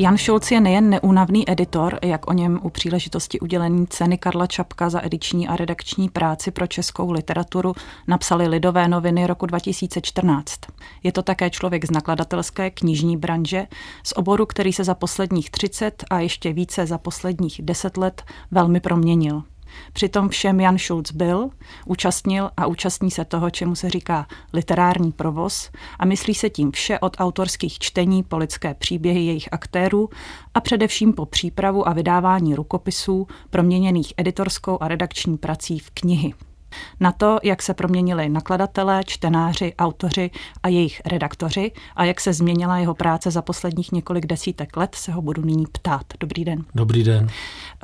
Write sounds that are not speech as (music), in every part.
Jan Šulc je nejen neúnavný editor, jak o něm u příležitosti udělení ceny Karla Čapka za ediční a redakční práci pro českou literaturu napsali Lidové noviny roku 2014. Je to také člověk z nakladatelské knižní branže, z oboru, který se za posledních 30 a ještě více za posledních 10 let velmi proměnil. Přitom všem Jan Schulz byl, účastnil a účastní se toho, čemu se říká literární provoz a myslí se tím vše od autorských čtení po lidské příběhy jejich aktérů a především po přípravu a vydávání rukopisů proměněných editorskou a redakční prací v knihy. Na to, jak se proměnili nakladatelé, čtenáři, autoři a jejich redaktoři a jak se změnila jeho práce za posledních několik desítek let, se ho budu nyní ptát. Dobrý den. Dobrý den.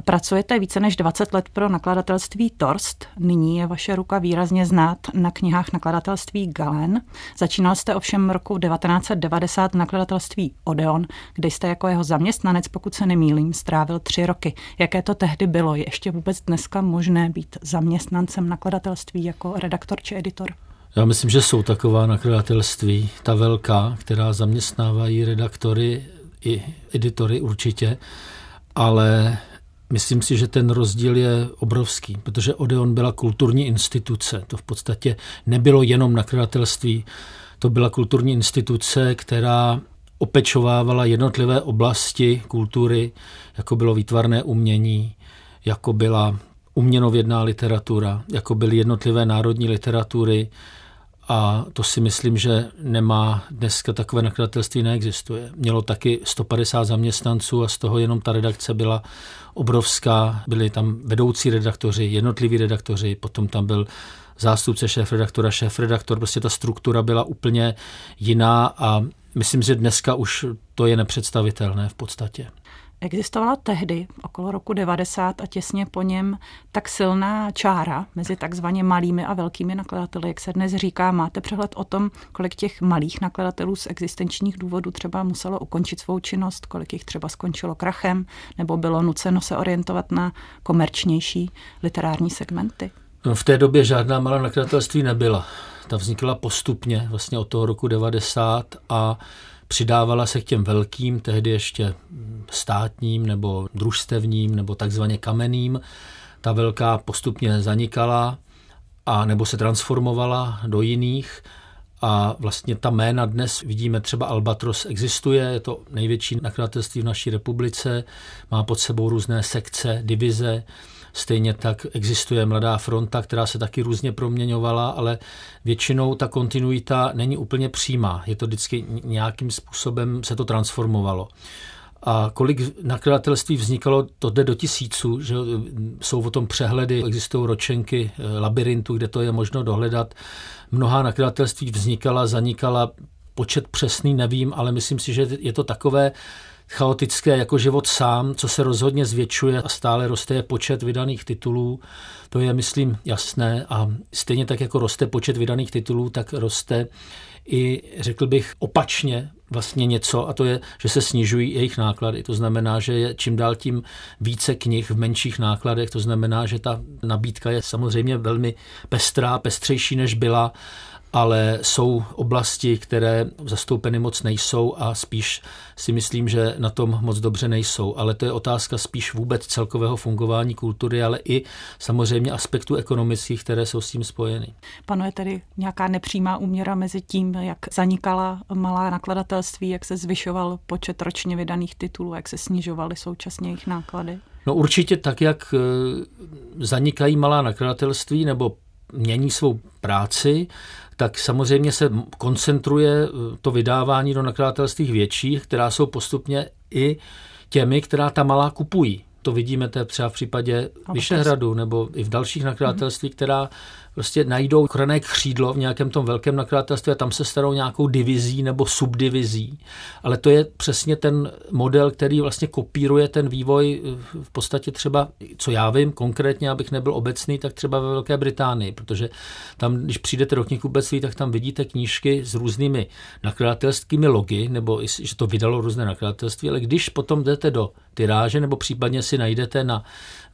Pracujete více než 20 let pro nakladatelství Torst. Nyní je vaše ruka výrazně znát na knihách nakladatelství Galen. Začínal jste ovšem roku 1990 v nakladatelství Odeon, kde jste jako jeho zaměstnanec, pokud se nemýlím, strávil tři roky. Jaké to tehdy bylo? Je ještě vůbec dneska možné být zaměstnancem nakladatelství jako redaktor či editor? Já myslím, že jsou taková nakladatelství, ta velká, která zaměstnávají redaktory i editory určitě, ale Myslím si, že ten rozdíl je obrovský, protože Odeon byla kulturní instituce. To v podstatě nebylo jenom nakladatelství, to byla kulturní instituce, která opečovávala jednotlivé oblasti kultury, jako bylo výtvarné umění, jako byla uměnovědná literatura, jako byly jednotlivé národní literatury, a to si myslím, že nemá dneska takové nakladatelství neexistuje. Mělo taky 150 zaměstnanců a z toho jenom ta redakce byla obrovská. Byli tam vedoucí redaktoři, jednotliví redaktoři, potom tam byl zástupce šéf-redaktora, šéf-redaktor, prostě ta struktura byla úplně jiná a myslím, že dneska už to je nepředstavitelné v podstatě. Existovala tehdy, okolo roku 90 a těsně po něm, tak silná čára mezi takzvaně malými a velkými nakladateli, jak se dnes říká. Máte přehled o tom, kolik těch malých nakladatelů z existenčních důvodů třeba muselo ukončit svou činnost, kolik jich třeba skončilo krachem, nebo bylo nuceno se orientovat na komerčnější literární segmenty? V té době žádná malá nakladatelství nebyla. Ta vznikla postupně, vlastně od toho roku 90 a přidávala se k těm velkým, tehdy ještě státním nebo družstevním nebo takzvaně kamenným. Ta velká postupně zanikala a nebo se transformovala do jiných a vlastně ta jména dnes vidíme, třeba Albatros existuje, je to největší nakladatelství v naší republice, má pod sebou různé sekce, divize, Stejně tak existuje Mladá fronta, která se taky různě proměňovala, ale většinou ta kontinuita není úplně přímá. Je to vždycky nějakým způsobem se to transformovalo. A kolik nakladatelství vznikalo, to jde do tisíců, že jsou o tom přehledy, existují ročenky eh, labirintu, kde to je možno dohledat. Mnoha nakladatelství vznikala, zanikala, počet přesný nevím, ale myslím si, že je to takové chaotické jako život sám, co se rozhodně zvětšuje a stále roste počet vydaných titulů. To je, myslím, jasné a stejně tak jako roste počet vydaných titulů, tak roste i, řekl bych, opačně vlastně něco a to je, že se snižují jejich náklady. To znamená, že je čím dál tím více knih v menších nákladech, to znamená, že ta nabídka je samozřejmě velmi pestrá, pestřejší než byla ale jsou oblasti, které zastoupeny moc nejsou a spíš si myslím, že na tom moc dobře nejsou. Ale to je otázka spíš vůbec celkového fungování kultury, ale i samozřejmě aspektů ekonomických, které jsou s tím spojeny. Panuje tedy nějaká nepřímá úměra mezi tím, jak zanikala malá nakladatelství, jak se zvyšoval počet ročně vydaných titulů, jak se snižovaly současně jejich náklady? No určitě tak, jak e, zanikají malá nakladatelství nebo mění svou práci, tak samozřejmě se koncentruje eh, to vydávání do nakladatelství větších, která jsou postupně i těmi, která ta malá kupují. To vidíme třeba v případě Vyšehradu nebo i v dalších nakladatelství, která prostě najdou ochranné křídlo v nějakém tom velkém nakladatelství a tam se starou nějakou divizí nebo subdivizí. Ale to je přesně ten model, který vlastně kopíruje ten vývoj eh, v podstatě třeba, co já vím konkrétně, abych nebyl obecný, tak třeba ve Velké Británii, protože tam, když přijdete do knihkupectví, tak tam vidíte knížky s různými nakladatelskými logy, nebo že to vydalo různé nakladatelství, ale když potom jdete do tyráže nebo případně si najdete na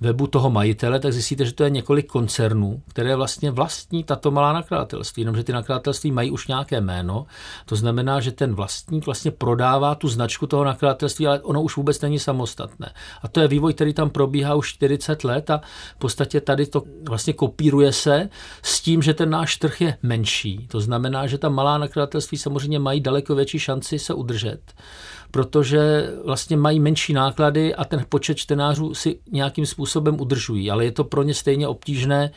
webu toho majitele, tak zjistíte, že to je několik koncernů, které vlastně vlastní tato malá nakladatelství, jenomže ty nakladatelství mají už nějaké jméno. To znamená, že ten vlastník vlastně prodává tu značku toho nakladatelství, ale ono už vůbec není samostatné. A to je vývoj, který tam probíhá už 40 let a v podstatě tady to vlastně kopíruje se s tím, že ten náš trh je menší. To znamená, že ta malá nakladatelství samozřejmě mají daleko větší šanci se udržet protože vlastně mají menší náklady a ten počet čtenářů si nějakým způsobem udržují, ale je to pro ně stejně obtížné,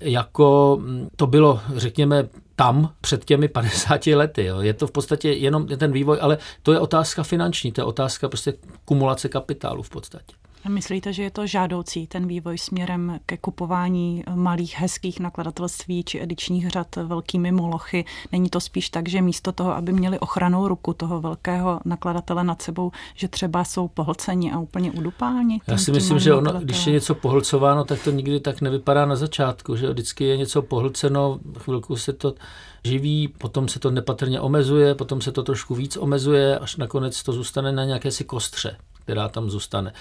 jako to bylo, řekněme, tam před těmi 50 lety. Jo. Je to v podstatě jenom ten vývoj, ale to je otázka finanční, to je otázka prostě kumulace kapitálu v podstatě. Myslíte, že je to žádoucí ten vývoj směrem ke kupování malých hezkých nakladatelství či edičních řad velkými molochy? Není to spíš tak, že místo toho, aby měli ochranou ruku toho velkého nakladatele nad sebou, že třeba jsou pohlceni a úplně udupáni? Já si myslím, že ono, když je něco pohlcováno, tak to nikdy tak nevypadá na začátku, že vždycky je něco pohlceno, chvilku se to živí, potom se to nepatrně omezuje, potom se to trošku víc omezuje, až nakonec to zůstane na nějaké si kostře která tam zůstane.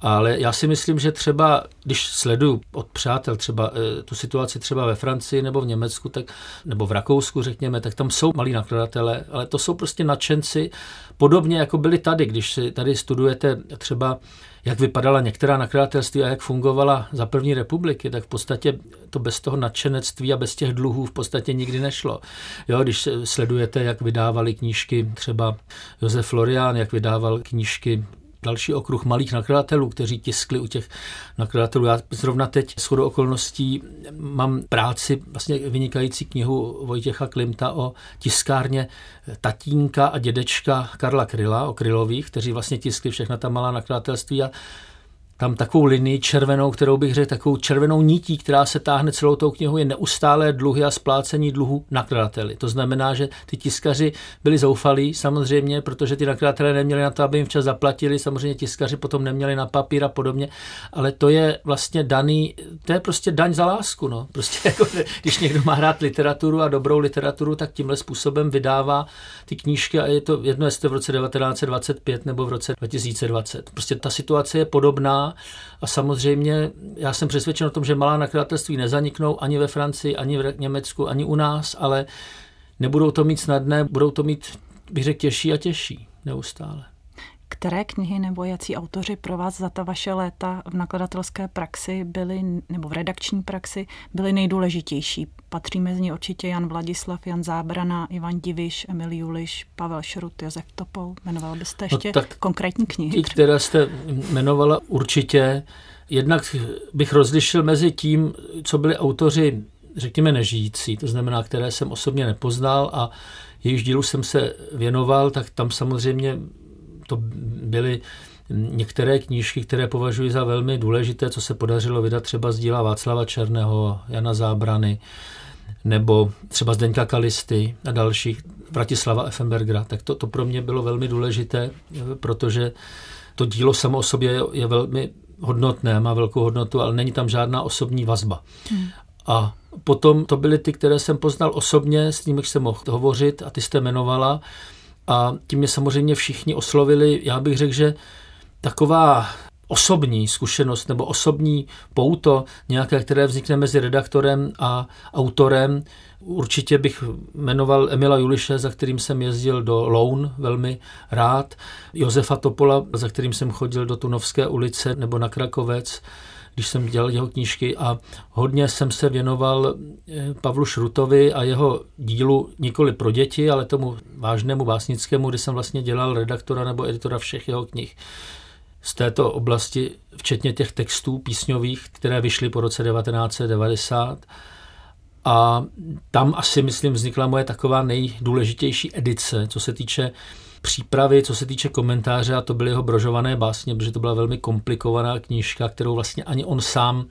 Ale já si myslím, že třeba, když sleduju od přátel třeba eh, tu situaci třeba ve Francii nebo v Německu, tak, nebo v Rakousku, řekněme, tak tam jsou malí nakladatelé, ale to jsou prostě nadšenci, podobně jako byli tady, když si tady studujete třeba jak vypadala některá nakladatelství a jak fungovala za první republiky, tak v podstatě to bez toho nadšenectví a bez těch dluhů v podstatě nikdy nešlo. Jo, když sledujete, jak vydávali knížky třeba Josef Florian, jak vydával knížky další okruh malých nakladatelů, kteří tiskli u těch nakladatelů. Já zrovna teď s chodou okolností mám práci, vlastně vynikající knihu Vojtěcha Klimta o tiskárně tatínka a dědečka Karla Kryla, o Krylových, kteří vlastně tiskli všechna ta malá nakladatelství a tam takovou linii červenou, kterou bych řekl, takovou červenou nití, která se táhne celou tou knihu, je neustálé dluhy a splácení dluhu nakladateli. To znamená, že ty tiskaři byli zoufalí samozřejmě, protože ty nakladatelé neměli na to, aby jim včas zaplatili, samozřejmě tiskaři potom neměli na papír a podobně, ale to je vlastně daný, to je prostě daň za lásku. No. (laughs) Prostě jako, když někdo má hrát literaturu a dobrou literaturu, tak tímhle způsobem vydává ty knížky a je to jedno, jestli v roce 1925 nebo v roce 2020. Prostě ta situace je podobná a samozřejmě já jsem přesvědčen o tom, že malá nakladatelství nezaniknou ani ve Francii, ani v Německu, ani u nás, ale nebudou to mít snadné, budou to mít, bych řekl, těžší a těžší neustále. Které knihy nebo jací autoři pro vás za ta vaše léta v nakladatelské praxi byly, nebo v redakční praxi, byly nejdůležitější? Patří mezi ně určitě Jan Vladislav, Jan Zábrana, Ivan Diviš, Emil Juliš, Pavel Šrut, Josef Topol. Jmenoval byste no ještě no, tak konkrétní knihy? Ty, které jste jmenovala určitě. Jednak bych rozlišil mezi tím, co byli autoři, řekněme, nežijící, to znamená, které jsem osobně nepoznal a jejíž dílu jsem se věnoval, tak tam samozřejmě to byly některé knížky, které považuji za velmi důležité, co se podařilo vydat třeba z díla Václava Černého, Jana Zábrany, nebo třeba Zdeňka Kalisty a dalších, Vratislava Effenbergera, tak to, to pro mě bylo velmi důležité, protože to dílo samo o sobě je, je velmi hodnotné, má velkou hodnotu, ale není tam žádná osobní vazba. Hmm. A potom to byly ty, které jsem poznal osobně, s nimi jsem mohl hovořit a ty jste jmenovala. A tím mě samozřejmě všichni oslovili. Já bych řekl, že taková osobní zkušenost nebo osobní pouto, nějaké, které vznikne mezi redaktorem a autorem. Určitě bych jmenoval Emila Juliše, za kterým jsem jezdil do Loun velmi rád, Josefa Topola, za kterým jsem chodil do Tunovské ulice nebo na Krakovec, když jsem dělal jeho knížky a hodně jsem se věnoval eh, Pavlu Šrutovi a jeho dílu nikoli pro děti, ale tomu vážnému básnickému, kdy jsem vlastně dělal redaktora nebo editora všech jeho knih z této oblasti, včetně těch textů písňových, které vyšly po roce 1990. A tam asi, myslím, vznikla moje taková nejdůležitější edice, co se týče přípravy, co se týče komentáře, a to byly jeho brožované básně, protože to byla velmi komplikovaná knížka, kterou vlastně ani on sám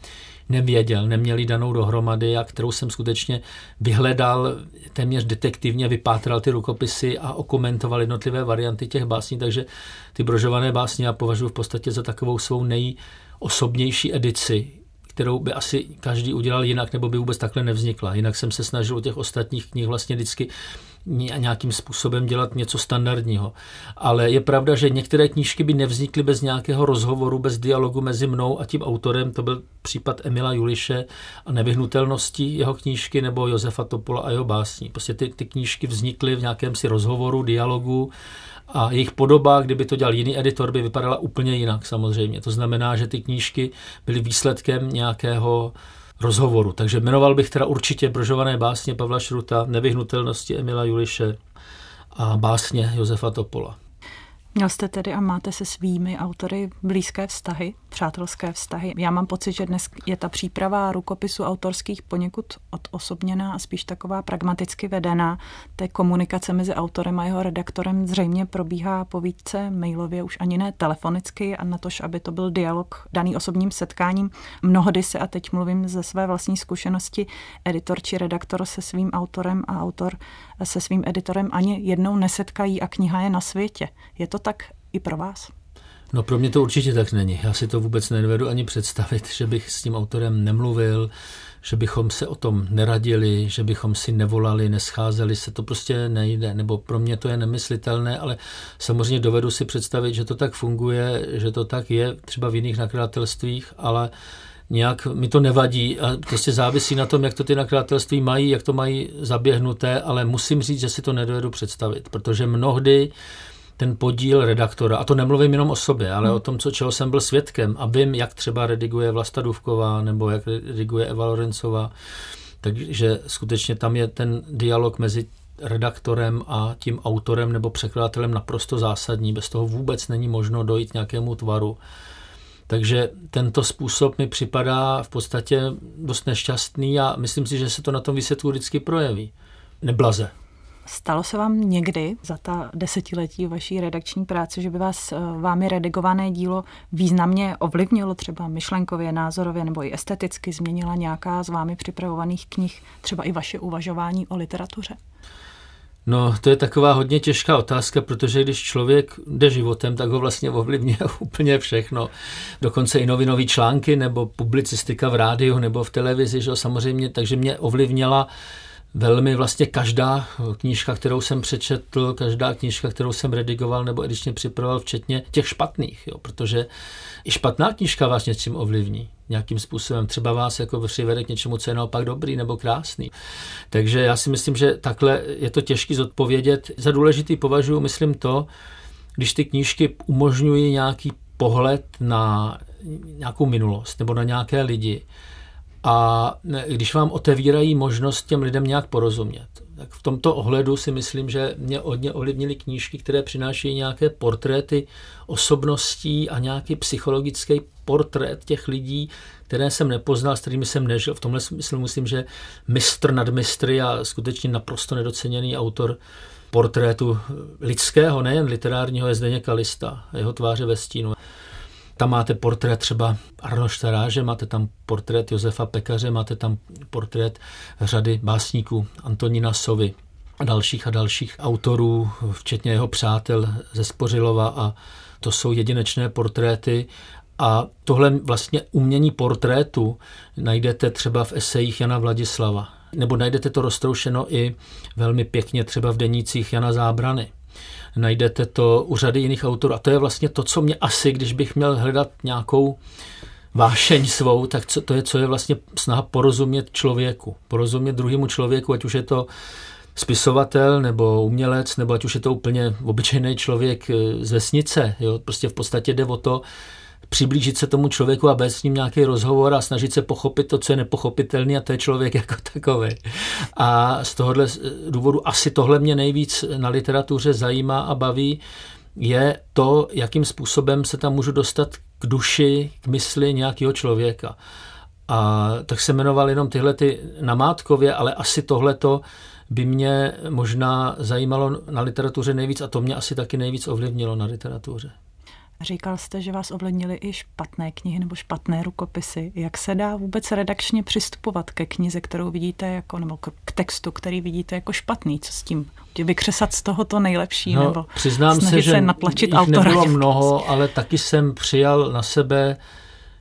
nevěděl, neměli danou dohromady a kterou jsem skutečně vyhledal téměř detektivně, vypátral ty rukopisy a okomentoval jednotlivé varianty těch básní, takže ty brožované básně já považuji v podstatě za takovou svou nejosobnější edici, kterou by asi každý udělal jinak, nebo by vůbec takhle nevznikla. Jinak jsem se snažil u těch ostatních knih vlastně vždycky nějakým způsobem dělat něco standardního. Ale je pravda, že některé knížky by nevznikly bez nějakého rozhovoru, bez dialogu mezi mnou a tím autorem. To byl případ Emila Juliše a nevyhnutelnosti jeho knížky nebo Josefa Topola a jeho básní. Prostě ty, ty knížky vznikly v nějakém si rozhovoru, dialogu a jejich podoba, kdyby to dělal jiný editor, by vypadala úplně jinak samozřejmě. To znamená, že ty knížky byly výsledkem nějakého rozhovoru. Takže jmenoval bych teda určitě Brožované básně Pavla Šruta, Nevyhnutelnosti Emila Juliše a básně Josefa Topola. Měl jste tedy a máte se svými autory blízké vztahy, přátelské vztahy. Já mám pocit, že dnes je ta příprava rukopisu autorských poněkud odosobněná a spíš taková pragmaticky vedená. Té komunikace mezi autorem a jeho redaktorem zřejmě probíhá po více mailově, už ani ne telefonicky, a na tož, aby to byl dialog daný osobním setkáním. Mnohdy se, a teď mluvím ze své vlastní zkušenosti, editor či redaktor se svým autorem a autor se svým editorem ani jednou nesetkají a kniha je na světě. Je to tak i pro vás? No pro mě to určitě tak není. Já si to vůbec nedovedu ani představit, že bych s tím autorem nemluvil, že bychom se o tom neradili, že bychom si nevolali, nescházeli se, to prostě nejde, nebo pro mě to je nemyslitelné, ale samozřejmě dovedu si představit, že to tak funguje, že to tak je třeba v jiných nakladatelstvích, ale nějak mi to nevadí a prostě závisí na tom, jak to ty nakladatelství mají, jak to mají zaběhnuté, ale musím říct, že si to nedovedu představit, protože mnohdy ten podíl redaktora, a to nemluvím jenom o sobě, ale hmm. o tom, co, čeho jsem byl svědkem a vím, jak třeba rediguje Vlasta Duvková nebo jak rediguje Eva Lorencová, takže skutečně tam je ten dialog mezi redaktorem a tím autorem nebo překladatelem naprosto zásadní. Bez toho vůbec není možno dojít nějakému tvaru. Takže tento způsob mi připadá v podstatě dost nešťastný a myslím si, že se to na tom výsledku vždycky projeví. Neblaze. Stalo se vám někdy za ta desetiletí vaší redakční práce, že by vás eh, vámi redigované dílo významně ovlivnilo třeba myšlenkově, názorově nebo i esteticky změnila nějaká z vámi připravovaných knih, třeba i vaše uvažování o literatuře? No, to je taková hodně těžká otázka, protože když člověk jde životem, tak ho vlastně ovlivňuje (laughs) úplně všechno. Dokonce i novinové články nebo publicistika v rádiu nebo v televizi, že samozřejmě, takže mě ovlivnila velmi vlastně každá knížka, kterou jsem přečetl, každá knížka, kterou jsem redigoval nebo edičně připravoval, včetně těch špatných, jo, protože i špatná knížka vás něčím ovlivní nějakým způsobem. Třeba vás jako přivede k něčemu, co je naopak dobrý nebo krásný. Takže já si myslím, že takhle je to těžké zodpovědět. Za důležitý považuji, myslím to, když ty knížky umožňují nějaký pohled na nějakou minulost nebo na nějaké lidi, a když vám otevírají možnost těm lidem nějak porozumět. Tak v tomto ohledu si myslím, že mě hodně ovlivnily knížky, které přinášejí nějaké portréty osobností a nějaký psychologický portrét těch lidí, které jsem nepoznal, s kterými jsem nežil. V tomhle smyslu myslím, že mistr nad mistry a skutečně naprosto nedoceněný autor portrétu lidského, nejen literárního, je Zdeněk Kalista, jeho tváře ve stínu. Tam máte portrét třeba Arnošta Ráže, máte tam portrét Josefa Pekaře, máte tam portrét řady básníků Antonína Sovy a dalších a dalších autorů, včetně jeho přátel ze Spořilova a to jsou jedinečné portréty a tohle vlastně umění portrétu najdete třeba v esejích Jana Vladislava. Nebo najdete to roztroušeno i velmi pěkně třeba v denících Jana Zábrany najdete to u řady jiných autorů. A to je vlastně to, co mě asi, když bych měl hledat nějakou vášeň svou, tak co, to je, co je vlastně snaha porozumět člověku, porozumět druhému člověku, ať už je to spisovatel nebo umělec, nebo ať už je to úplně obyčejný člověk eh, z vesnice. Jo? Prostě v podstatě jde o to, přiblížit se tomu člověku a bez s ním nějaký rozhovor a snažit se pochopit to, co je nepochopitelný a to je člověk (laughs) jako takový. A z tohohle důvodu asi tohle mě nejvíc na literatuře zajímá a baví, je to, jakým způsobem se tam můžu dostat k duši, k mysli nějakého člověka. A tak se jmenoval jenom tyhle ty namátkově, ale asi tohleto by mě možná zajímalo na literatuře nejvíc a to mě asi taky nejvíc ovlivnilo na literatuře. Říkal jste, že vás ovlivnily i špatné knihy nebo špatné rukopisy. Jak se dá vůbec redakčně přistupovat ke knize, kterou vidíte jako, nebo k textu, který vidíte jako špatný? Co s tím? Vykřesat z toho to nejlepší, no, nebo přiznám se, že se natlačit jich nebylo mnoho, ale taky jsem přijal na sebe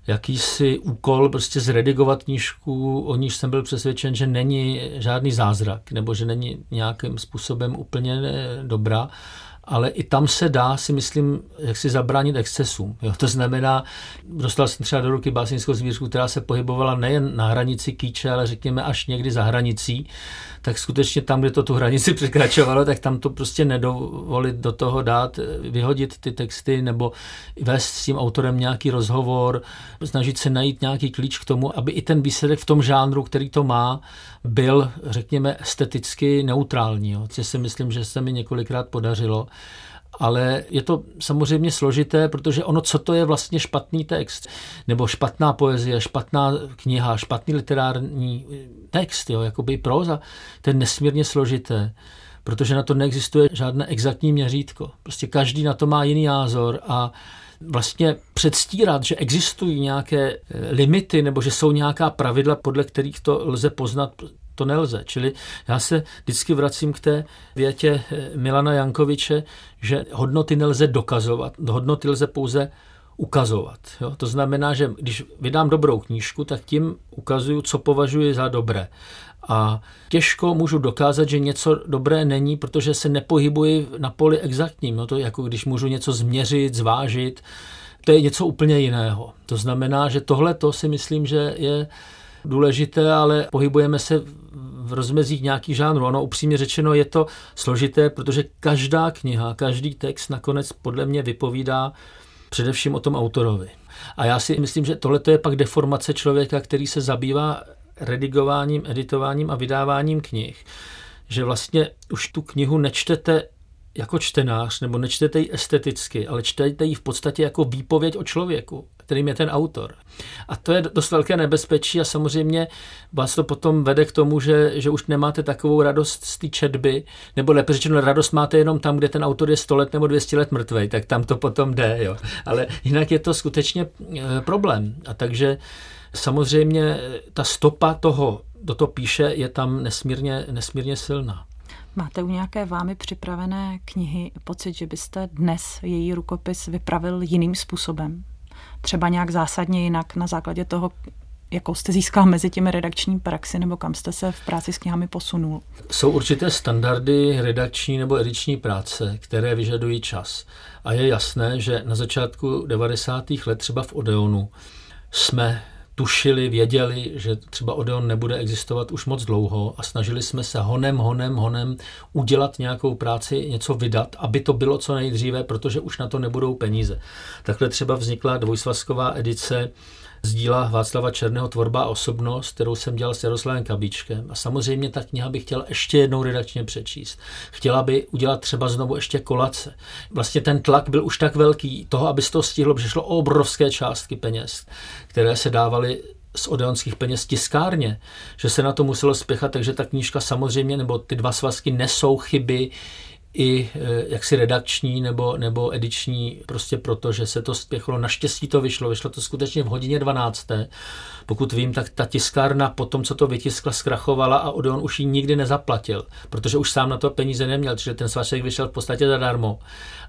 jakýsi úkol prostě zredigovat knížku, o níž jsem byl přesvědčen, že není žádný zázrak, nebo že není nějakým způsobem úplně dobrá ale i tam se dá, si myslím, jak si zabránit excesům. Jo? To znamená, dostal jsem třeba do ruky básnickou sbírku, která se pohybovala nejen na hranici kýče, ale řekněme až někdy za hranicí, tak skutečně tam, kde to tu hranici (laughs) překračovalo, tak tam to prostě nedovolit do toho dát, vyhodit ty texty nebo vést s tím autorem nějaký rozhovor, snažit se najít nějaký klíč k tomu, aby i ten výsledek v tom žánru, který to má, byl, řekněme, esteticky neutrální, což si myslím, že se mi několikrát podařilo. Ale je to samozřejmě složité, protože ono, co to je vlastně špatný text, nebo špatná poezie, špatná kniha, špatný literární text, jo, jakoby proza, to je nesmírně složité protože na to neexistuje žádné exaktní měřítko. Prostě každý na to má jiný názor a vlastně předstírat, že existují nějaké eh, limity nebo že jsou nějaká pravidla, podle kterých to lze poznat, to nelze. Čili já se vždycky vracím k té větě eh, Milana Jankoviče, že hodnoty nelze dokazovat, hodnoty lze pouze ukazovat. Jo? To znamená, že když vydám dobrou knížku, tak tím ukazuju, co považuji za dobré. A těžko můžu dokázat, že něco dobré není, protože se nepohybuji na poli exaktním. No to jako když můžu něco změřit, zvážit, to je něco úplně jiného. To znamená, že tohle to si myslím, že je důležité, ale pohybujeme se v rozmezích nějakých žánrů. Ono upřímně řečeno je to složité, protože každá kniha, každý text nakonec podle mě vypovídá především o tom autorovi. A já si myslím, že tohle je pak deformace člověka, který se zabývá redigováním, editováním a vydáváním knih, že vlastně už tu knihu nečtete jako čtenář, nebo nečtete ji esteticky, ale čtete ji v podstatě jako výpověď o člověku, kterým je ten autor. A to je dost velké nebezpečí a samozřejmě vás to potom vede k tomu, že, že už nemáte takovou radost z té četby, nebo lépe řečeno, radost máte jenom tam, kde ten autor je 100 let nebo 200 let mrtvej, tak tam to potom jde. Jo. Ale jinak je to skutečně eh, problém. A takže samozřejmě ta stopa toho, kdo to píše, je tam nesmírně, nesmírně silná. Máte u nějaké vámi připravené knihy pocit, že byste dnes její rukopis vypravil jiným způsobem? Třeba nějak zásadně jinak na základě toho, jakou jste získal mezi těmi redakční praxi nebo kam jste se v práci s knihami posunul? Jsou určité standardy redakční nebo ediční práce, které vyžadují čas. A je jasné, že na začátku 90. let třeba v Odeonu jsme tušili, věděli, že třeba Odeon nebude existovat už moc dlouho a snažili jsme se honem, honem, honem udělat nějakou práci, něco vydat, aby to bylo co nejdříve, protože už na to nebudou peníze. Takhle třeba vznikla dvojsvazková edice z díla Václava Černého Tvorba a osobnost, kterou jsem dělal s Jaroslavem Kabíčkem. A samozřejmě ta kniha bych chtěla ještě jednou redakčně přečíst. Chtěla by udělat třeba znovu ještě kolace. Vlastně ten tlak byl už tak velký toho, aby se to stihlo, že šlo o obrovské částky peněz, které se dávaly z odeonských peněz tiskárně, že se na to muselo spěchat, takže ta knížka samozřejmě, nebo ty dva svazky nesou chyby, i eh, jaksi redakční nebo, nebo ediční, prostě proto, že se to spěchlo. Naštěstí to vyšlo, vyšlo to skutečně v hodině 12. Pokud vím, tak ta tiskárna po tom, co to vytiskla, zkrachovala a Odeon už ji nikdy nezaplatil, protože už sám na to peníze neměl, takže ten svaček vyšel v podstatě zadarmo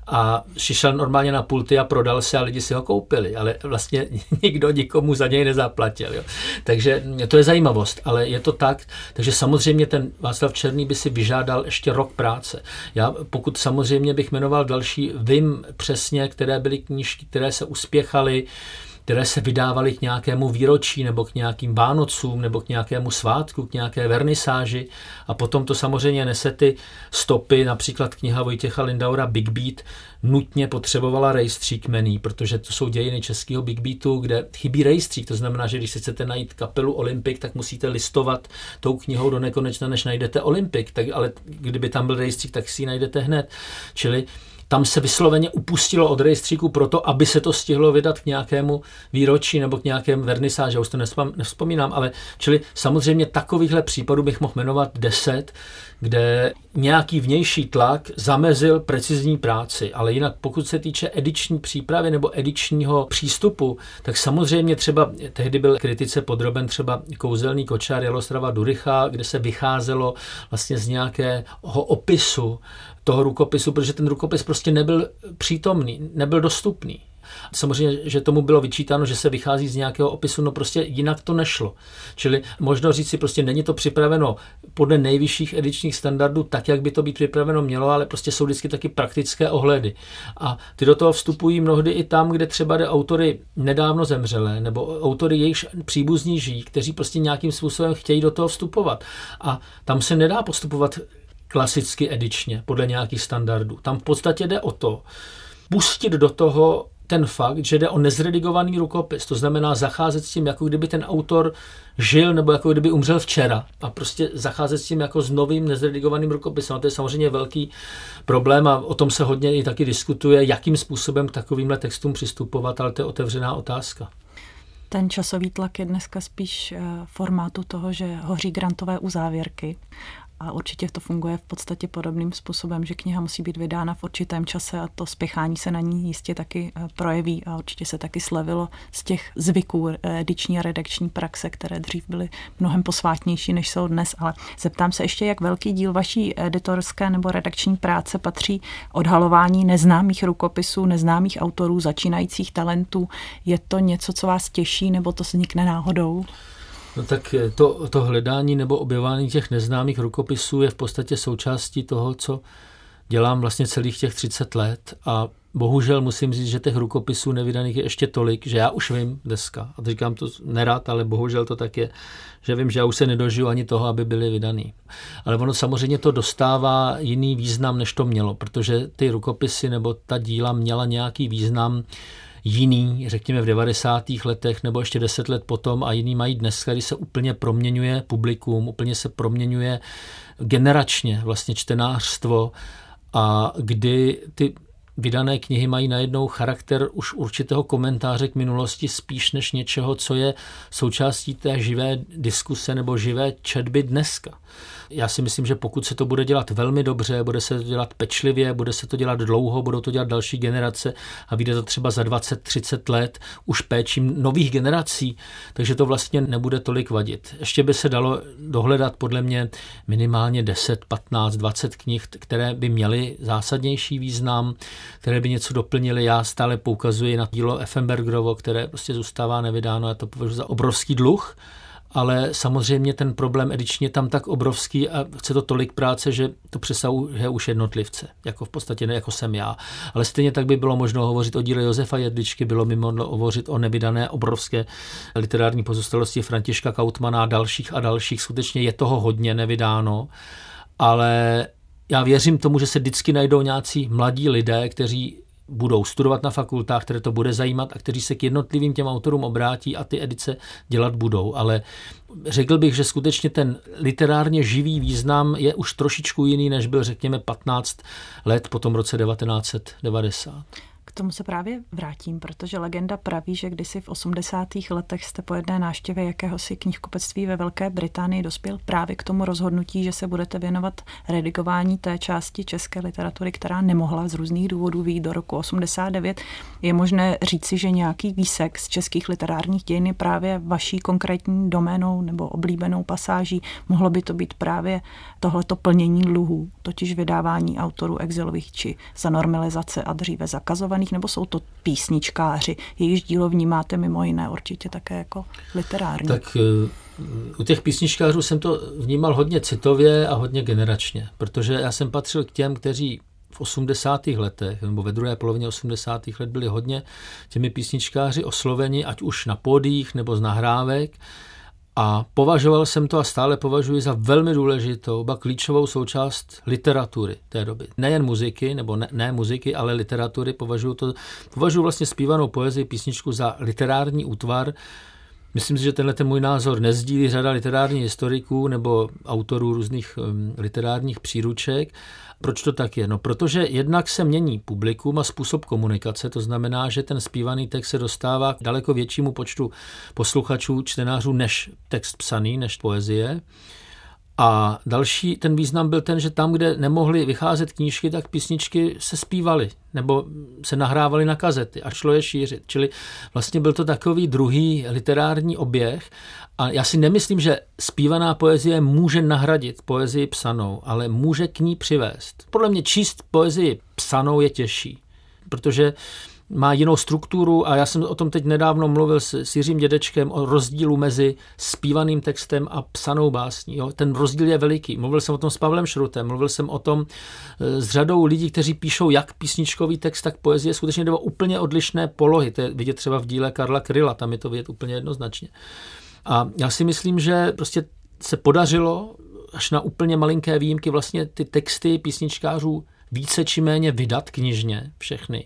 a šišel normálně na pulty a prodal se a lidi si ho koupili, ale vlastně (laughs) nikdo nikomu za něj nezaplatil. Jo. Takže to je zajímavost, ale je to tak, takže samozřejmě ten Václav Černý by si vyžádal ještě rok práce. Já pokud samozřejmě bych jmenoval další, vím přesně, které byly knížky, které se uspěchaly, které se vydávaly k nějakému výročí nebo k nějakým Vánocům nebo k nějakému svátku, k nějaké vernisáži. A potom to samozřejmě nese ty stopy, například kniha Vojtěcha Lindaura Big Beat nutně potřebovala rejstřík mení, protože to jsou dějiny českého Big Beatu, kde chybí rejstřík, to znamená, že když si chcete najít kapelu Olympic, tak musíte listovat tou knihou do nekonečna, než najdete Olympic, tak, ale kdyby tam byl rejstřík, tak si ji najdete hned. Čili tam se vysloveně upustilo od rejstříku proto, aby se to stihlo vydat k nějakému výročí nebo k nějakému vernisáži, já už to nevzpomínám, ale čili samozřejmě takovýchhle případů bych mohl jmenovat deset, kde nějaký vnější tlak zamezil precizní práci, ale jinak pokud se týče ediční přípravy nebo edičního přístupu, tak samozřejmě třeba tehdy byl kritice podroben třeba kouzelný kočár Jalostrava Durycha, kde se vycházelo vlastně z nějakého opisu toho rukopisu, protože ten rukopis prostě nebyl přítomný, nebyl dostupný. Samozřejmě, že tomu bylo vyčítáno, že se vychází z nějakého opisu, no prostě jinak to nešlo. Čili možno říct si, prostě není to připraveno podle nejvyšších edičních standardů, tak, jak by to být připraveno mělo, ale prostě jsou vždycky taky praktické ohledy. A ty do toho vstupují mnohdy i tam, kde třeba jde autory nedávno zemřelé, nebo autory jejichž příbuzní žijí, kteří prostě nějakým způsobem chtějí do toho vstupovat. A tam se nedá postupovat klasicky edičně, podle nějakých standardů. Tam v podstatě jde o to, pustit do toho ten fakt, že jde o nezredigovaný rukopis. To znamená zacházet s tím, jako kdyby ten autor žil nebo jako kdyby umřel včera a prostě zacházet s tím jako s novým nezredigovaným rukopisem. A to je samozřejmě velký problém a o tom se hodně i taky diskutuje, jakým způsobem k takovýmhle textům přistupovat, ale to je otevřená otázka. Ten časový tlak je dneska spíš eh, formátu toho, že hoří grantové uzávěrky a určitě to funguje v podstatě podobným způsobem, že kniha musí být vydána v určitém čase a to spěchání se na ní jistě taky eh, projeví a určitě se taky slevilo z těch zvyků eh, ediční a redakční praxe, které dřív byly mnohem posvátnější, než jsou dnes. Ale zeptám se ještě, jak velký díl vaší editorské nebo redakční práce patří odhalování neznámých rukopisů, neznámých autorů, začínajících talentů. Je to něco, co vás těší, nebo to vznikne náhodou? No tak to, to hledání nebo objevování těch neznámých rukopisů je v podstatě součástí toho, co dělám vlastně celých těch 30 let a bohužel musím říct, že těch rukopisů nevydaných je ještě tolik, že já už vím dneska, a říkám to nerad, ale bohužel to tak je, že vím, že já už se nedožiju ani toho, aby byly vydaný. Ale ono samozřejmě to dostává jiný význam, než to mělo, protože ty rukopisy nebo ta díla měla nějaký význam, jiný, řekněme v 90. letech nebo ještě 10 let potom a jiný mají dnes, kdy se úplně proměňuje publikum, úplně se proměňuje generačně vlastně čtenářstvo a kdy ty vydané knihy mají najednou charakter už určitého komentáře k minulosti spíš než něčeho, co je součástí té živé diskuse nebo živé četby dneska. Já si myslím, že pokud se to bude dělat velmi dobře, bude se to dělat pečlivě, bude se to dělat dlouho, budou to dělat další generace a vyjde to třeba za 20-30 let už péčím nových generací, takže to vlastně nebude tolik vadit. Ještě by se dalo dohledat podle mě minimálně 10, 15, 20 knih, které by měly zásadnější význam, které by něco doplnily. Já stále poukazuji na dílo Effenbergerovo, které prostě zůstává nevydáno, já to považuji za obrovský dluh, ale samozřejmě ten problém edičně je tam tak obrovský a chce to tolik práce, že to přesahuje už jednotlivce, jako v podstatě ne jako jsem já. Ale stejně tak by bylo možno hovořit o díle Josefa Jedličky, bylo by možno hovořit o nevydané obrovské literární pozůstalosti Františka Kautmana a dalších a dalších. Skutečně je toho hodně nevydáno, ale já věřím tomu, že se vždycky najdou nějací mladí lidé, kteří budou studovat na fakultách, které to bude zajímat a kteří se k jednotlivým těm autorům obrátí a ty edice dělat budou. Ale řekl bych, že skutečně ten literárně živý význam je už trošičku jiný, než byl řekněme 15 let po tom roce 1990. K tomu se právě vrátím, protože legenda praví, že kdysi v 80. letech jste po jedné návštěvě jakéhosi knihkupectví ve Velké Británii dospěl právě k tomu rozhodnutí, že se budete věnovat redigování té části české literatury, která nemohla z různých důvodů výjít do roku 89. Je možné říci, že nějaký výsek z českých literárních dějin je právě vaší konkrétní doménou nebo oblíbenou pasáží. Mohlo by to být právě tohleto plnění dluhů, totiž vydávání autorů exilových či za normalizace a dříve zakazovaných talentovaných, nebo jsou to písničkáři, jejichž dílo vnímáte mimo jiné určitě také jako literární? Tak eh, u těch písničkářů jsem to vnímal hodně citově a hodně generačně, protože já jsem patřil k těm, kteří v 80. letech, nebo ve druhé polovině 80. let byli hodně těmi písničkáři osloveni, ať už na pódích nebo z nahrávek, a považoval jsem to a stále považuji za velmi důležitou, ba klíčovou součást literatury té doby. Nejen muziky, nebo ne, ne muziky, ale literatury. Považuji, to, považuji vlastně zpívanou poezii, písničku za literární útvar, Myslím si, že tenhle ten můj názor nezdílí řada literárních historiků nebo autorů různých literárních příruček. Proč to tak je? No, protože jednak se mění publikum a způsob komunikace, to znamená, že ten zpívaný text se dostává k daleko většímu počtu posluchačů, čtenářů, než text psaný, než poezie. A další ten význam byl ten, že tam, kde nemohly vycházet knížky, tak písničky se zpívaly nebo se nahrávaly na kazety a šlo je šířit. Čili vlastně byl to takový druhý literární oběh a já si nemyslím, že zpívaná poezie může nahradit poezii psanou, ale může k ní přivést. Podle mě číst poezii psanou je těžší, protože má jinou strukturu a já jsem o tom teď nedávno mluvil s, s Jiřím Dědečkem o rozdílu mezi zpívaným textem a psanou básní. Jo. Ten rozdíl je veliký. Mluvil jsem o tom s Pavlem Šrutem, mluvil jsem o tom e, s řadou lidí, kteří píšou jak písničkový text, tak poezie. Skutečně jde o úplně odlišné polohy. To je vidět třeba v díle Karla Kryla, tam je to vidět úplně jednoznačně. A já si myslím, že prostě se podařilo až na úplně malinké výjimky vlastně ty texty písničkářů více či méně vydat knižně všechny.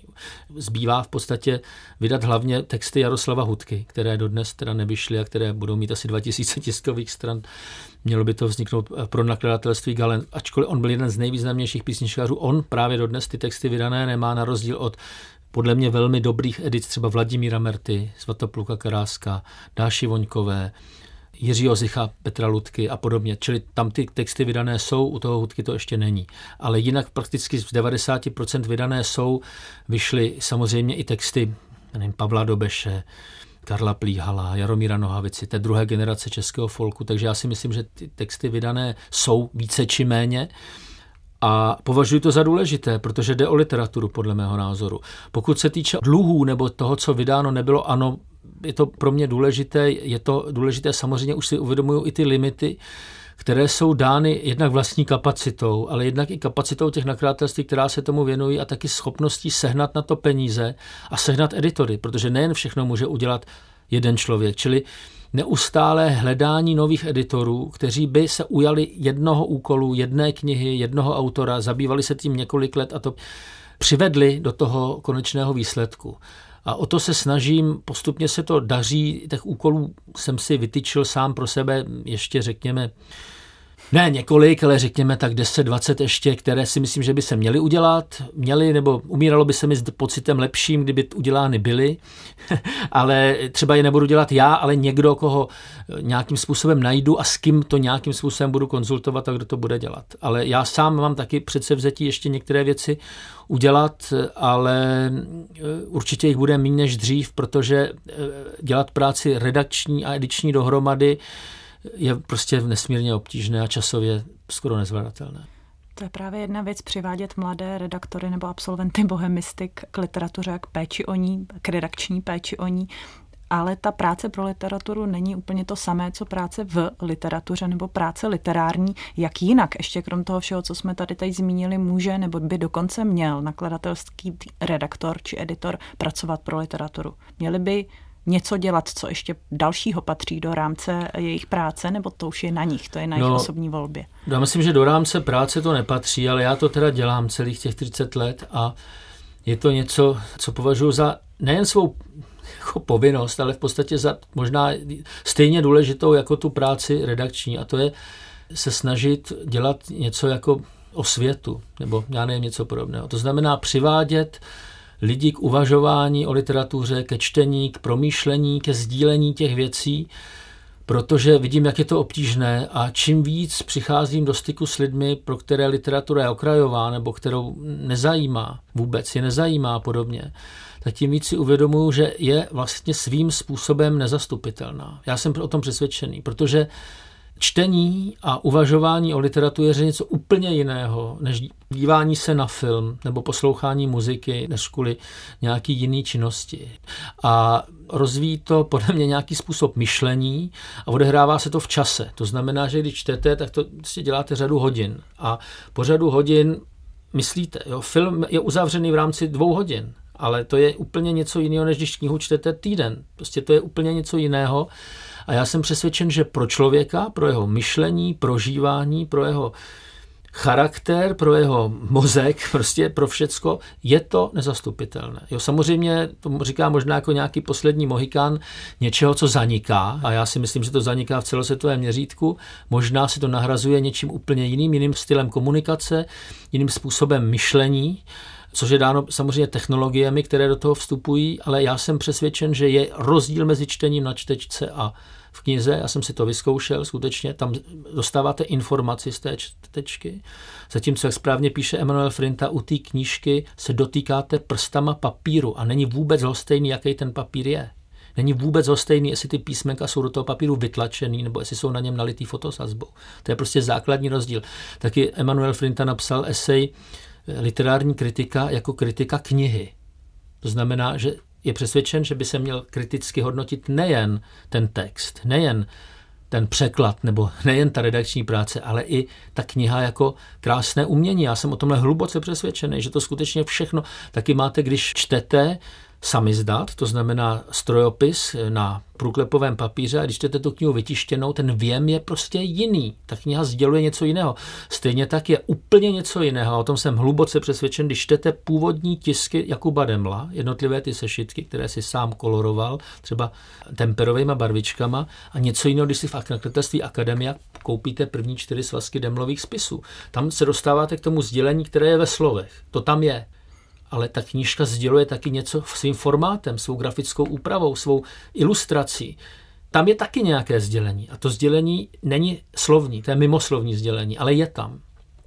Zbývá v podstatě vydat hlavně texty Jaroslava Hudky, které dodnes teda nevyšly a které budou mít asi 2000 tiskových stran. Mělo by to vzniknout pro nakladatelství Galen, ačkoliv on byl jeden z nejvýznamnějších písničkářů, on právě dodnes ty texty vydané nemá na rozdíl od podle mě velmi dobrých edic, třeba Vladimíra Merty, Svatopluka Karáska, Dáši Voňkové, Jiřího Zicha, Petra Ludky a podobně. Čili tam ty texty vydané jsou, u toho Hudky to ještě není. Ale jinak prakticky z 90% vydané jsou, vyšly samozřejmě i texty nevím, Pavla Dobeše, Karla Plíhala, Jaromíra Nohavici, té druhé generace českého folku, takže já si myslím, že ty texty vydané jsou více či méně. A považuji to za důležité, protože jde o literaturu, podle mého názoru. Pokud se týče dluhů nebo toho, co vydáno nebylo, ano, je to pro mě důležité, je to důležité, samozřejmě už si uvědomují i ty limity, které jsou dány jednak vlastní kapacitou, ale jednak i kapacitou těch nakladatelství, která se tomu věnují a taky schopností sehnat na to peníze a sehnat editory, protože nejen všechno může udělat jeden člověk, čili neustálé hledání nových editorů, kteří by se ujali jednoho úkolu, jedné knihy, jednoho autora, zabývali se tím několik let a to přivedli do toho konečného výsledku. A o to se snažím, postupně se to daří, těch úkolů jsem si vytyčil sám pro sebe ještě, řekněme, ne několik, ale řekněme tak 10-20 ještě, které si myslím, že by se měly udělat. Měly, nebo umíralo by se mi s pocitem lepším, kdyby udělány byly, (laughs) ale třeba je nebudu dělat já, ale někdo, koho nějakým způsobem najdu a s kým to nějakým způsobem budu konzultovat a kdo to bude dělat. Ale já sám mám taky přece vzetí ještě některé věci udělat, ale eh, určitě jich bude méně než dřív, protože eh, dělat práci redakční a ediční dohromady je prostě nesmírně obtížné a časově skoro nezvladatelné. To je právě jedna věc, přivádět mladé redaktory nebo absolventy bohemistik k literatuře, k péči o ní, k redakční péči o ní. Ale ta práce pro literaturu není úplně to samé, co práce v literatuře nebo práce literární. Jak jinak, ještě krom toho všeho, co jsme tady teď zmínili, může nebo by dokonce měl nakladatelský redaktor či editor pracovat pro literaturu? Měli by něco dělat, co ještě dalšího patří do rámce jejich práce, nebo to už je na nich, to je na jejich no, osobní volbě? Já myslím, že do rámce práce to nepatří, ale já to teda dělám celých těch 30 let a je to něco, co považuji za nejen svou jako povinnost, ale v podstatě za možná stejně důležitou jako tu práci redakční a to je se snažit dělat něco jako o světu, nebo já nevím, něco podobného. To znamená přivádět lidi k uvažování o literatuře, ke čtení, k promýšlení, ke sdílení těch věcí, protože vidím, jak je to obtížné a čím víc přicházím do styku s lidmi, pro které literatura je okrajová nebo kterou nezajímá vůbec, je nezajímá podobně, tak tím víc si uvědomuju, že je vlastně svým způsobem nezastupitelná. Já jsem o tom přesvědčený, protože čtení a uvažování o literatuře je něco úplně jiného, než dívání se na film nebo poslouchání muziky, než kvůli nějaký jiný činnosti. A rozvíjí to podle mě nějaký způsob myšlení a odehrává se to v čase. To znamená, že když čtete, tak to si děláte řadu hodin. A po řadu hodin myslíte. Jo? Film je uzavřený v rámci dvou hodin, ale to je úplně něco jiného, než když knihu čtete týden. Prostě to je úplně něco jiného. A já jsem přesvědčen, že pro člověka, pro jeho myšlení, prožívání, pro jeho charakter, pro jeho mozek, (laughs) prostě pro všecko, je to nezastupitelné. Jo, samozřejmě, to říká možná jako nějaký poslední mohikán něčeho, co zaniká, a já si myslím, že to zaniká v celosvětovém měřítku, možná se to nahrazuje něčím úplně jiným, jiným stylem komunikace, jiným způsobem myšlení, což je dáno samozřejmě technologiemi, které do toho vstupují, ale já jsem přesvědčen, že je rozdíl mezi čtením na čtečce a v knize, já jsem si to vyzkoušel, skutečně tam dostáváte informaci z té čtečky, zatímco, jak správně píše Emanuel Frinta, u té knížky se dotýkáte prstama papíru a není vůbec lhostejný, jaký ten papír je. Není vůbec stejný, jestli ty písmenka jsou do toho papíru vytlačený, nebo jestli jsou na něm nalitý fotosazbou. To je prostě základní rozdíl. Taky Emanuel Frinta napsal esej literární kritika jako kritika knihy. To znamená, že je přesvědčen, že by se měl kriticky hodnotit nejen ten text, nejen ten překlad, nebo (laughs) nejen ta redakční práce, ale i ta kniha jako krásné umění. Já jsem o tomhle hluboce přesvědčený, že to skutečně všechno taky máte, když čtete samizdat, to znamená strojopis na průklepovém papíře a když čtete tu knihu vytištěnou, ten věm je prostě jiný. Ta kniha sděluje něco jiného. Stejně tak je úplně něco jiného. O tom jsem hluboce přesvědčen, když čtete původní tisky Jakuba Demla, jednotlivé ty sešitky, které si sám koloroval, třeba temperovými barvičkama, a něco jiného, když si v nakladatelství Akademia koupíte první čtyři svazky Demlových spisů. Tam se dostáváte k tomu sdělení, které je ve slovech. To tam je ale ta knížka sděluje taky něco svým formátem, svou grafickou úpravou, svou ilustrací. Tam je taky nějaké sdělení a to sdělení není slovní, to je mimoslovní sdělení, ale je tam.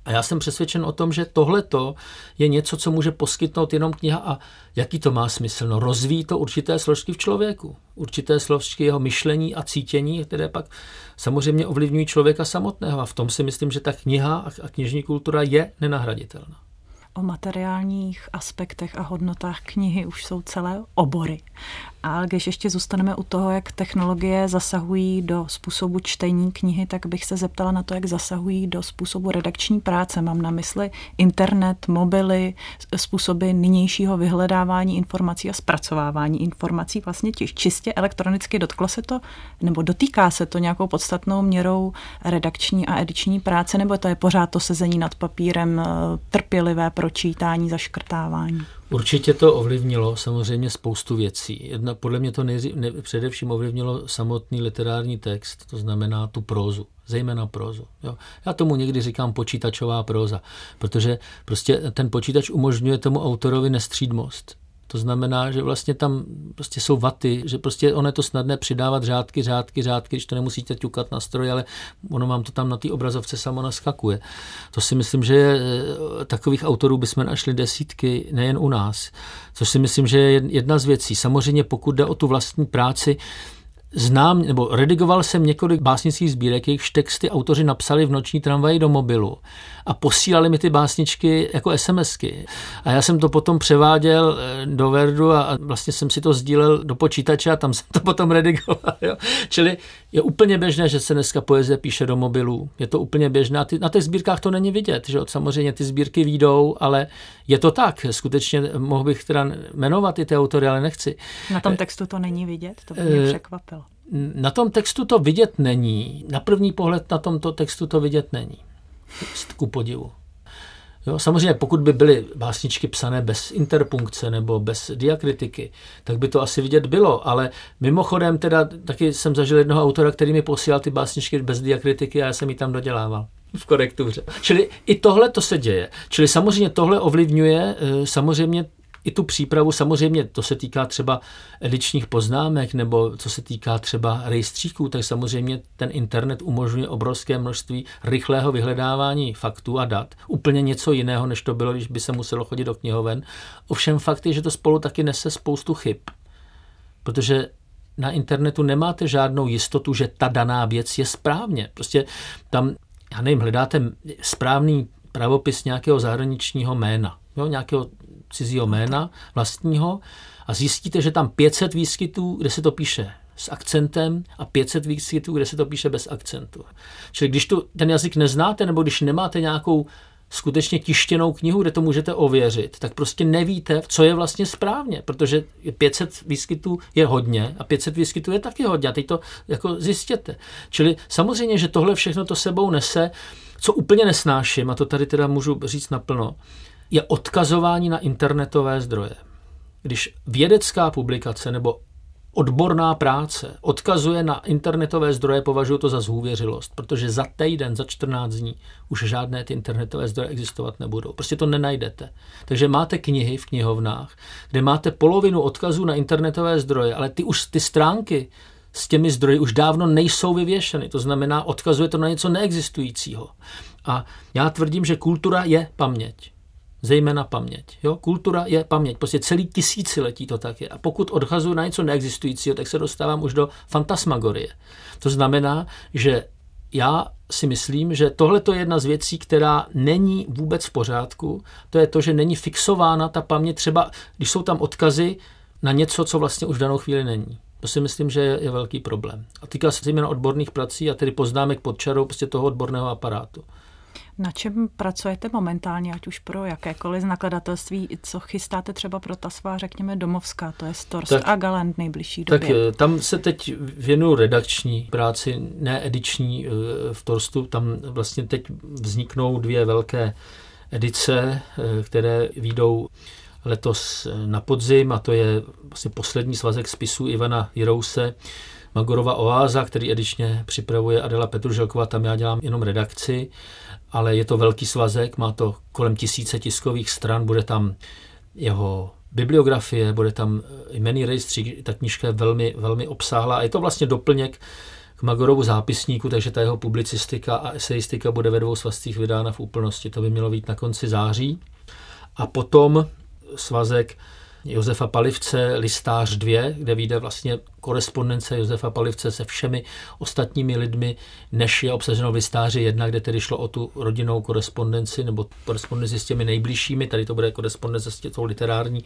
A já jsem přesvědčen o tom, že tohleto je něco, co může poskytnout jenom kniha a jaký to má smysl. No rozvíjí to určité složky v člověku, určité složky jeho myšlení a cítění, které pak samozřejmě ovlivňují člověka samotného. A v tom si myslím, že ta kniha a knižní kultura je nenahraditelná o materiálních aspektech a hodnotách knihy už jsou celé obory. A když ještě zůstaneme u toho, jak technologie zasahují do způsobu čtení knihy, tak bych se zeptala na to, jak zasahují do způsobu redakční práce. Mám na mysli internet, mobily, způsoby nynějšího vyhledávání informací a zpracovávání informací. Vlastně čistě elektronicky dotklo se to, nebo dotýká se to nějakou podstatnou měrou redakční a ediční práce, nebo to je pořád to sezení nad papírem, eh, trpělivé pročítání, zaškrtávání? Určitě to ovlivnilo samozřejmě spoustu věcí. Jedna, podle mě to nejří, ne, především ovlivnilo samotný literární text, to znamená tu prózu, zejména prózu. Jo. Já tomu někdy říkám počítačová próza, protože prostě ten počítač umožňuje tomu autorovi nestřídmost. To znamená, že vlastně tam prostě jsou vaty, že prostě ono je to snadné přidávat řádky, řádky, řádky, když to nemusíte ťukat na stroj, ale ono vám to tam na té obrazovce samo naskakuje. To si myslím, že eh, takových autorů bychom našli desítky, nejen u nás. Což si myslím, že je jedna z věcí. Samozřejmě pokud jde o tu vlastní práci, znám, nebo redigoval jsem několik básnických sbírek, jejichž texty autoři napsali v noční tramvaji do mobilu a posílali mi ty básničky jako SMSky. A já jsem to potom převáděl eh, do Verdu a vlastně jsem si to sdílel do počítače a tam jsem to potom redigoval. (laughs) Jo. Čili je úplně běžné, že se dneska poezie píše do mobilů. Je to úplně běžné. Na těch sbírkách to není vidět. Že? Samozřejmě ty sbírky výjdou, ale je to tak. Skutečně mohl bych teda jmenovat i ty autory, ale nechci. Na tom textu to není vidět? To by mě eh, překvapilo. Na tom textu to vidět není. Na první pohled na tomto textu to vidět není. Ku podivu. Jo, samozřejmě, pokud by byly básničky psané bez interpunkce nebo bez diakritiky, tak by to asi vidět bylo, ale mimochodem teda taky jsem zažil jednoho autora, který mi posílal ty básničky bez diakritiky a já jsem ji tam dodělával v korektuře. Čili i tohle to se děje. Čili samozřejmě tohle ovlivňuje eh, samozřejmě i tu přípravu, samozřejmě to se týká třeba edičních poznámek nebo co se týká třeba rejstříků, tak samozřejmě ten internet umožňuje obrovské množství rychlého vyhledávání faktů a dat. Úplně něco jiného, než to bylo, když by se muselo chodit do knihoven. Ovšem fakt je, že to spolu taky nese spoustu chyb. Protože na internetu nemáte žádnou jistotu, že ta daná věc je správně. Prostě tam, já nevím, hledáte správný pravopis nějakého zahraničního jména, jo, nějakého cizího jména vlastního a zjistíte, že tam 500 výskytů, kde se to píše s akcentem a 500 výskytů, kde se to píše bez akcentu. Čili když tu, ten jazyk neznáte, nebo když nemáte nějakou skutečně tištěnou knihu, kde to můžete ověřit, tak prostě nevíte, co je vlastně správně, protože 500 výskytů je hodně a 500 výskytů je taky hodně a teď to jako zjistěte. Čili samozřejmě, že tohle všechno to sebou nese Co úplně nesnáším, a to tady teda můžu říct naplno, je odkazování na internetové zdroje. Když vědecká publikace nebo odborná práce odkazuje na internetové zdroje, považuji to za zhůvěřilost, protože za týden, za 14 dní už žádné ty internetové zdroje existovat nebudou. Prostě to nenajdete. Takže máte knihy v knihovnách, kde máte polovinu odkazů na internetové zdroje, ale ty už ty stránky s těmi zdroji už dávno nejsou vyvěšeny. To znamená, odkazuje to na něco neexistujícího. A já tvrdím, že kultura je paměť zejména paměť. Jo? Kultura je paměť, prostě celý tisíciletí to tak je. A pokud odchazuju na něco neexistujícího, tak se dostávám už do fantasmagorie. To znamená, že já si myslím, že tohle je jedna z věcí, která není vůbec v pořádku. To je to, že není fixována ta paměť, třeba když jsou tam odkazy na něco, co vlastně už v danou chvíli není. To si myslím, že je, je velký problém. A týká se zejména odborných prací a tedy poznámek pod čarou prostě toho odborného aparátu. Na čem pracujete momentálně, ať už pro jakékoliv nakladatelství, co chystáte třeba pro ta svá, řekněme, domovská, to je Stors tak, a Galent nejbližší době? Tak eh, tam se teď věnuju redakční práci, ne ediční eh, v Torstu, tam vlastně teď vzniknou dvě velké edice, eh, které výjdou letos na podzim a to je vlastně poslední svazek spisů Ivana Jirouse, Magorova oáza, který edičně připravuje Adela Petruželková, tam já dělám jenom redakci ale je to velký svazek, má to kolem tisíce tiskových stran, bude tam jeho bibliografie, bude tam jmený rejstřík, ta knižka je velmi, velmi obsáhlá a je to vlastně doplněk k Magorovu zápisníku, takže ta jeho publicistika a esejistika bude ve dvou svazcích vydána v úplnosti. To by mělo být na konci září. A potom svazek Josefa Palivce Listář 2, kde vyjde vlastně korespondence Josefa Palivce se všemi ostatními lidmi, než je obsaženo v Listáři 1, kde tedy šlo o tu rodinnou korespondenci nebo korespondenci s těmi nejbližšími, tady to bude korespondence s tou literární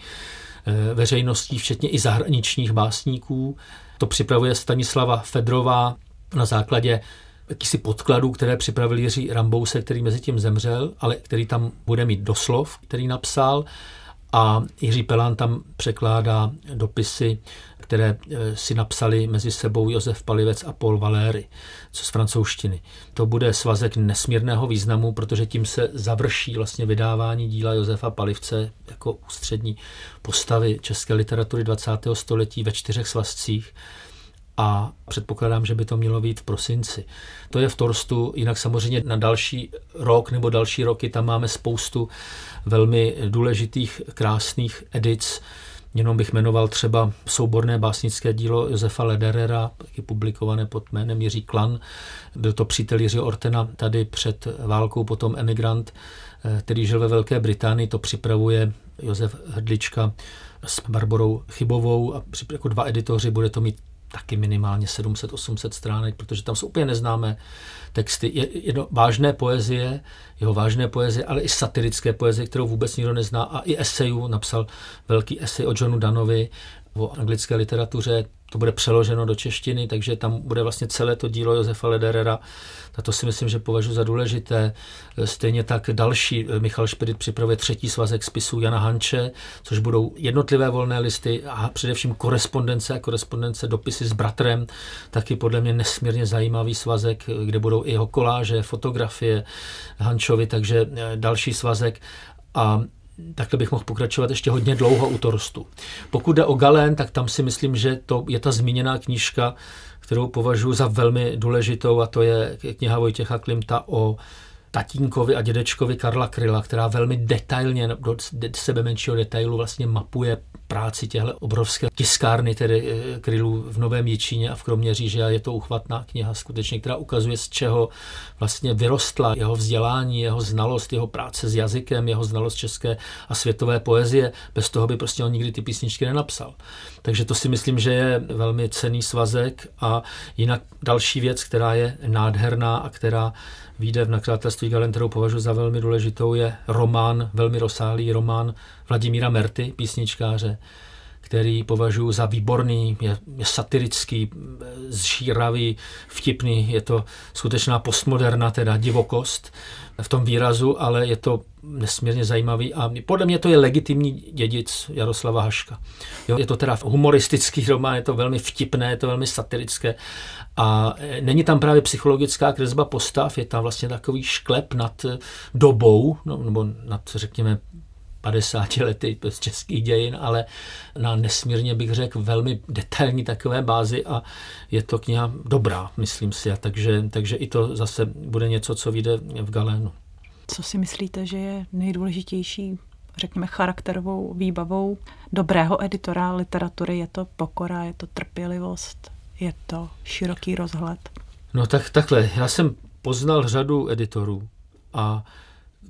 eh, veřejností, včetně i zahraničních básníků. To připravuje Stanislava Fedrová na základě jakýsi podkladů, které připravil Jiří Rambouse, který mezi tím zemřel, ale který tam bude mít doslov, který napsal a Jiří Pelán tam překládá dopisy, které eh, si napsali mezi sebou Josef Palivec a Paul Valéry, co z francouzštiny. To bude svazek nesmírného významu, protože tím se završí vlastně vydávání díla Josefa Palivce jako ústřední postavy české literatury 20. století ve čtyřech svazcích a předpokládám, že by to mělo být v prosinci. To je v Torstu, jinak samozřejmě na další rok nebo další roky tam máme spoustu velmi důležitých, krásných edic. Jenom bych jmenoval třeba souborné básnické dílo Josefa Lederera, taky publikované pod jménem Jiří Klan. Byl to přítel Jiřího Ortena tady před válkou, potom emigrant, eh, který žil ve Velké Británii. To připravuje Josef Hrdlička s Barborou Chybovou a jako dva editoři bude to mít taky minimálně 700-800 stránek, protože tam jsou úplně neznámé texty. Je, jedno vážné poezie, jeho vážné poezie, ale i satirické poezie, kterou vůbec nikdo nezná a i esejů. Napsal velký esej o Johnu Danovi, o anglické literatuře, to bude přeloženo do češtiny, takže tam bude vlastně celé to dílo Josefa Lederera. A to si myslím, že považuji za důležité. Stejně tak další, Michal Špedit připravuje třetí svazek spisů Jana Hanče, což budou jednotlivé volné listy a především korespondence a korespondence, dopisy s bratrem, taky podle mě nesmírně zajímavý svazek, kde budou i jeho koláže, fotografie Hančovi, takže další svazek. A takhle bych mohl pokračovat ještě hodně dlouho u Torstu. Pokud jde o Galen, tak tam si myslím, že to je ta zmíněná knížka, kterou považuji za velmi důležitou a to je kniha Vojtěcha Klimta o tatínkovi a dědečkovi Karla Kryla, která velmi detailně, do sebe menšího detailu vlastně mapuje práci těchto obrovské tiskárny, tedy eh, Krylů v Novém Jičíně a v Kroměříži a je to uchvatná kniha skutečně, která ukazuje, z čeho vlastně vyrostla jeho vzdělání, jeho znalost, jeho práce s jazykem, jeho znalost české a světové poezie. Bez toho by prostě on nikdy ty písničky nenapsal. Takže to si myslím, že je velmi cený svazek a jinak další věc, která je nádherná a která výjde v nakladatelství Galen, kterou považuji za velmi důležitou, je román, velmi rozsáhlý román Vladimíra Merty, písničkáře, který považuji za výborný, je, je satirický, zžíravý, vtipný, je to skutečná postmoderna, teda divokost v tom výrazu, ale je to nesmírně zajímavý a podle mě to je legitimní dědic Jaroslava Haška. Jo, je to teda humoristický román, je to velmi vtipné, je to velmi satirické a e, není tam právě psychologická kresba postav, je tam vlastně takový šklep nad dobou, no, nebo nad, řekněme, 50 lety z českých dějin, ale na nesmírně bych řekl velmi detailní takové bázi a je to kniha dobrá, myslím si. A takže, takže i to zase bude něco, co vyjde v Galénu. Co si myslíte, že je nejdůležitější, řekněme, charakterovou výbavou dobrého editora literatury? Je to pokora, je to trpělivost, je to široký rozhled? No tak takhle, já jsem poznal řadu editorů a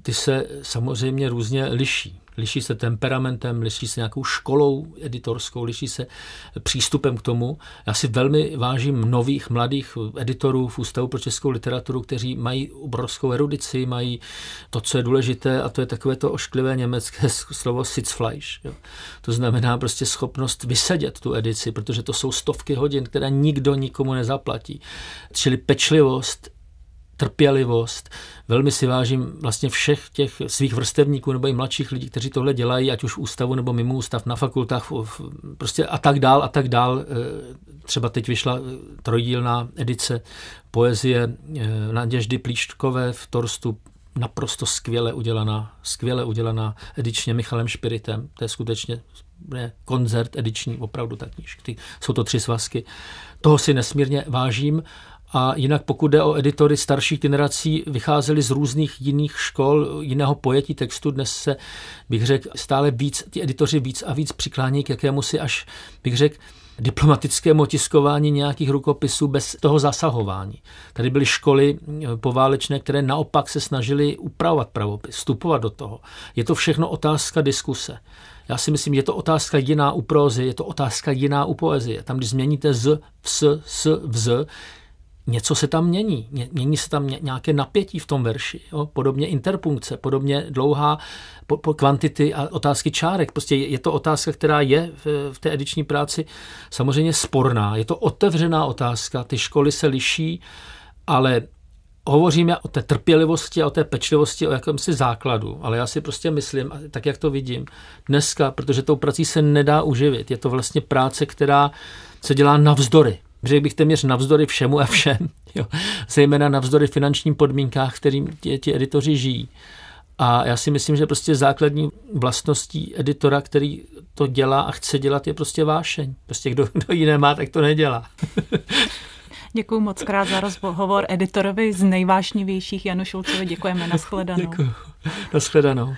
ty se samozřejmě různě liší. Liší se temperamentem, liší se nějakou školou editorskou, liší se přístupem k tomu. Já si velmi vážím nových mladých editorů v Ústavu pro českou literaturu, kteří mají obrovskou erudici, mají to, co je důležité, a to je takové to ošklivé německé (laughs) slovo Sitzfleisch. Jo. To znamená prostě schopnost vysedět tu edici, protože to jsou stovky hodin, které nikdo nikomu nezaplatí. Čili pečlivost, trpělivost. Velmi si vážím vlastně všech těch svých vrstevníků nebo i mladších lidí, kteří tohle dělají, ať už v ústavu nebo mimo ústav, na fakultách, prostě a tak dál a tak dál. E, třeba teď vyšla e, trojdílná edice poezie e, Naděždy Plíštkové v Torstu, naprosto skvěle udělaná, skvěle udělaná edičně Michalem Špiritem. To je skutečně ne, koncert ediční, opravdu ta knížky. Jsou to tři svazky. Toho si nesmírně vážím a jinak pokud jde o editory starších generací, vycházeli z různých jiných škol, jiného pojetí textu. Dnes se, bych řekl, stále víc, ti editoři víc a víc přiklání k jakému si až, bych řekl, diplomatickému otiskování nějakých rukopisů bez toho zasahování. Tady byly školy eh, poválečné, které naopak se snažily upravovat pravopis, vstupovat do toho. Je to všechno otázka diskuse. Já si myslím, je to otázka jiná u prózy, je to otázka jiná u poezie. Tam, když změníte z, s, s, vz, něco se tam mění. Mění se tam nějaké napětí v tom verši. Jo? Podobně interpunkce, podobně dlouhá po, po kvantity a otázky čárek. Prostě je, je to otázka, která je v, v té ediční práci samozřejmě sporná. Je to otevřená otázka. Ty školy se liší, ale hovoříme o té trpělivosti a o té pečlivosti, o jakémsi základu, ale já si prostě myslím, tak jak to vidím, dneska, protože tou prací se nedá uživit, je to vlastně práce, která se dělá navzdory řekl bych téměř navzdory všemu a všem, (laughs) jo. zejména navzdory finančním podmínkách, kterým ti, ti editoři žijí. A já si myslím, že prostě základní vlastností editora, který to dělá a chce dělat, je prostě vášeň. Prostě kdo, kdo ji nemá, tak to nedělá. (laughs) Děkuji moc krát za rozhovor editorovi z nejvášnivějších Janu Šulcovi. Děkujeme, nashledanou. Děkuji. Nashledanou.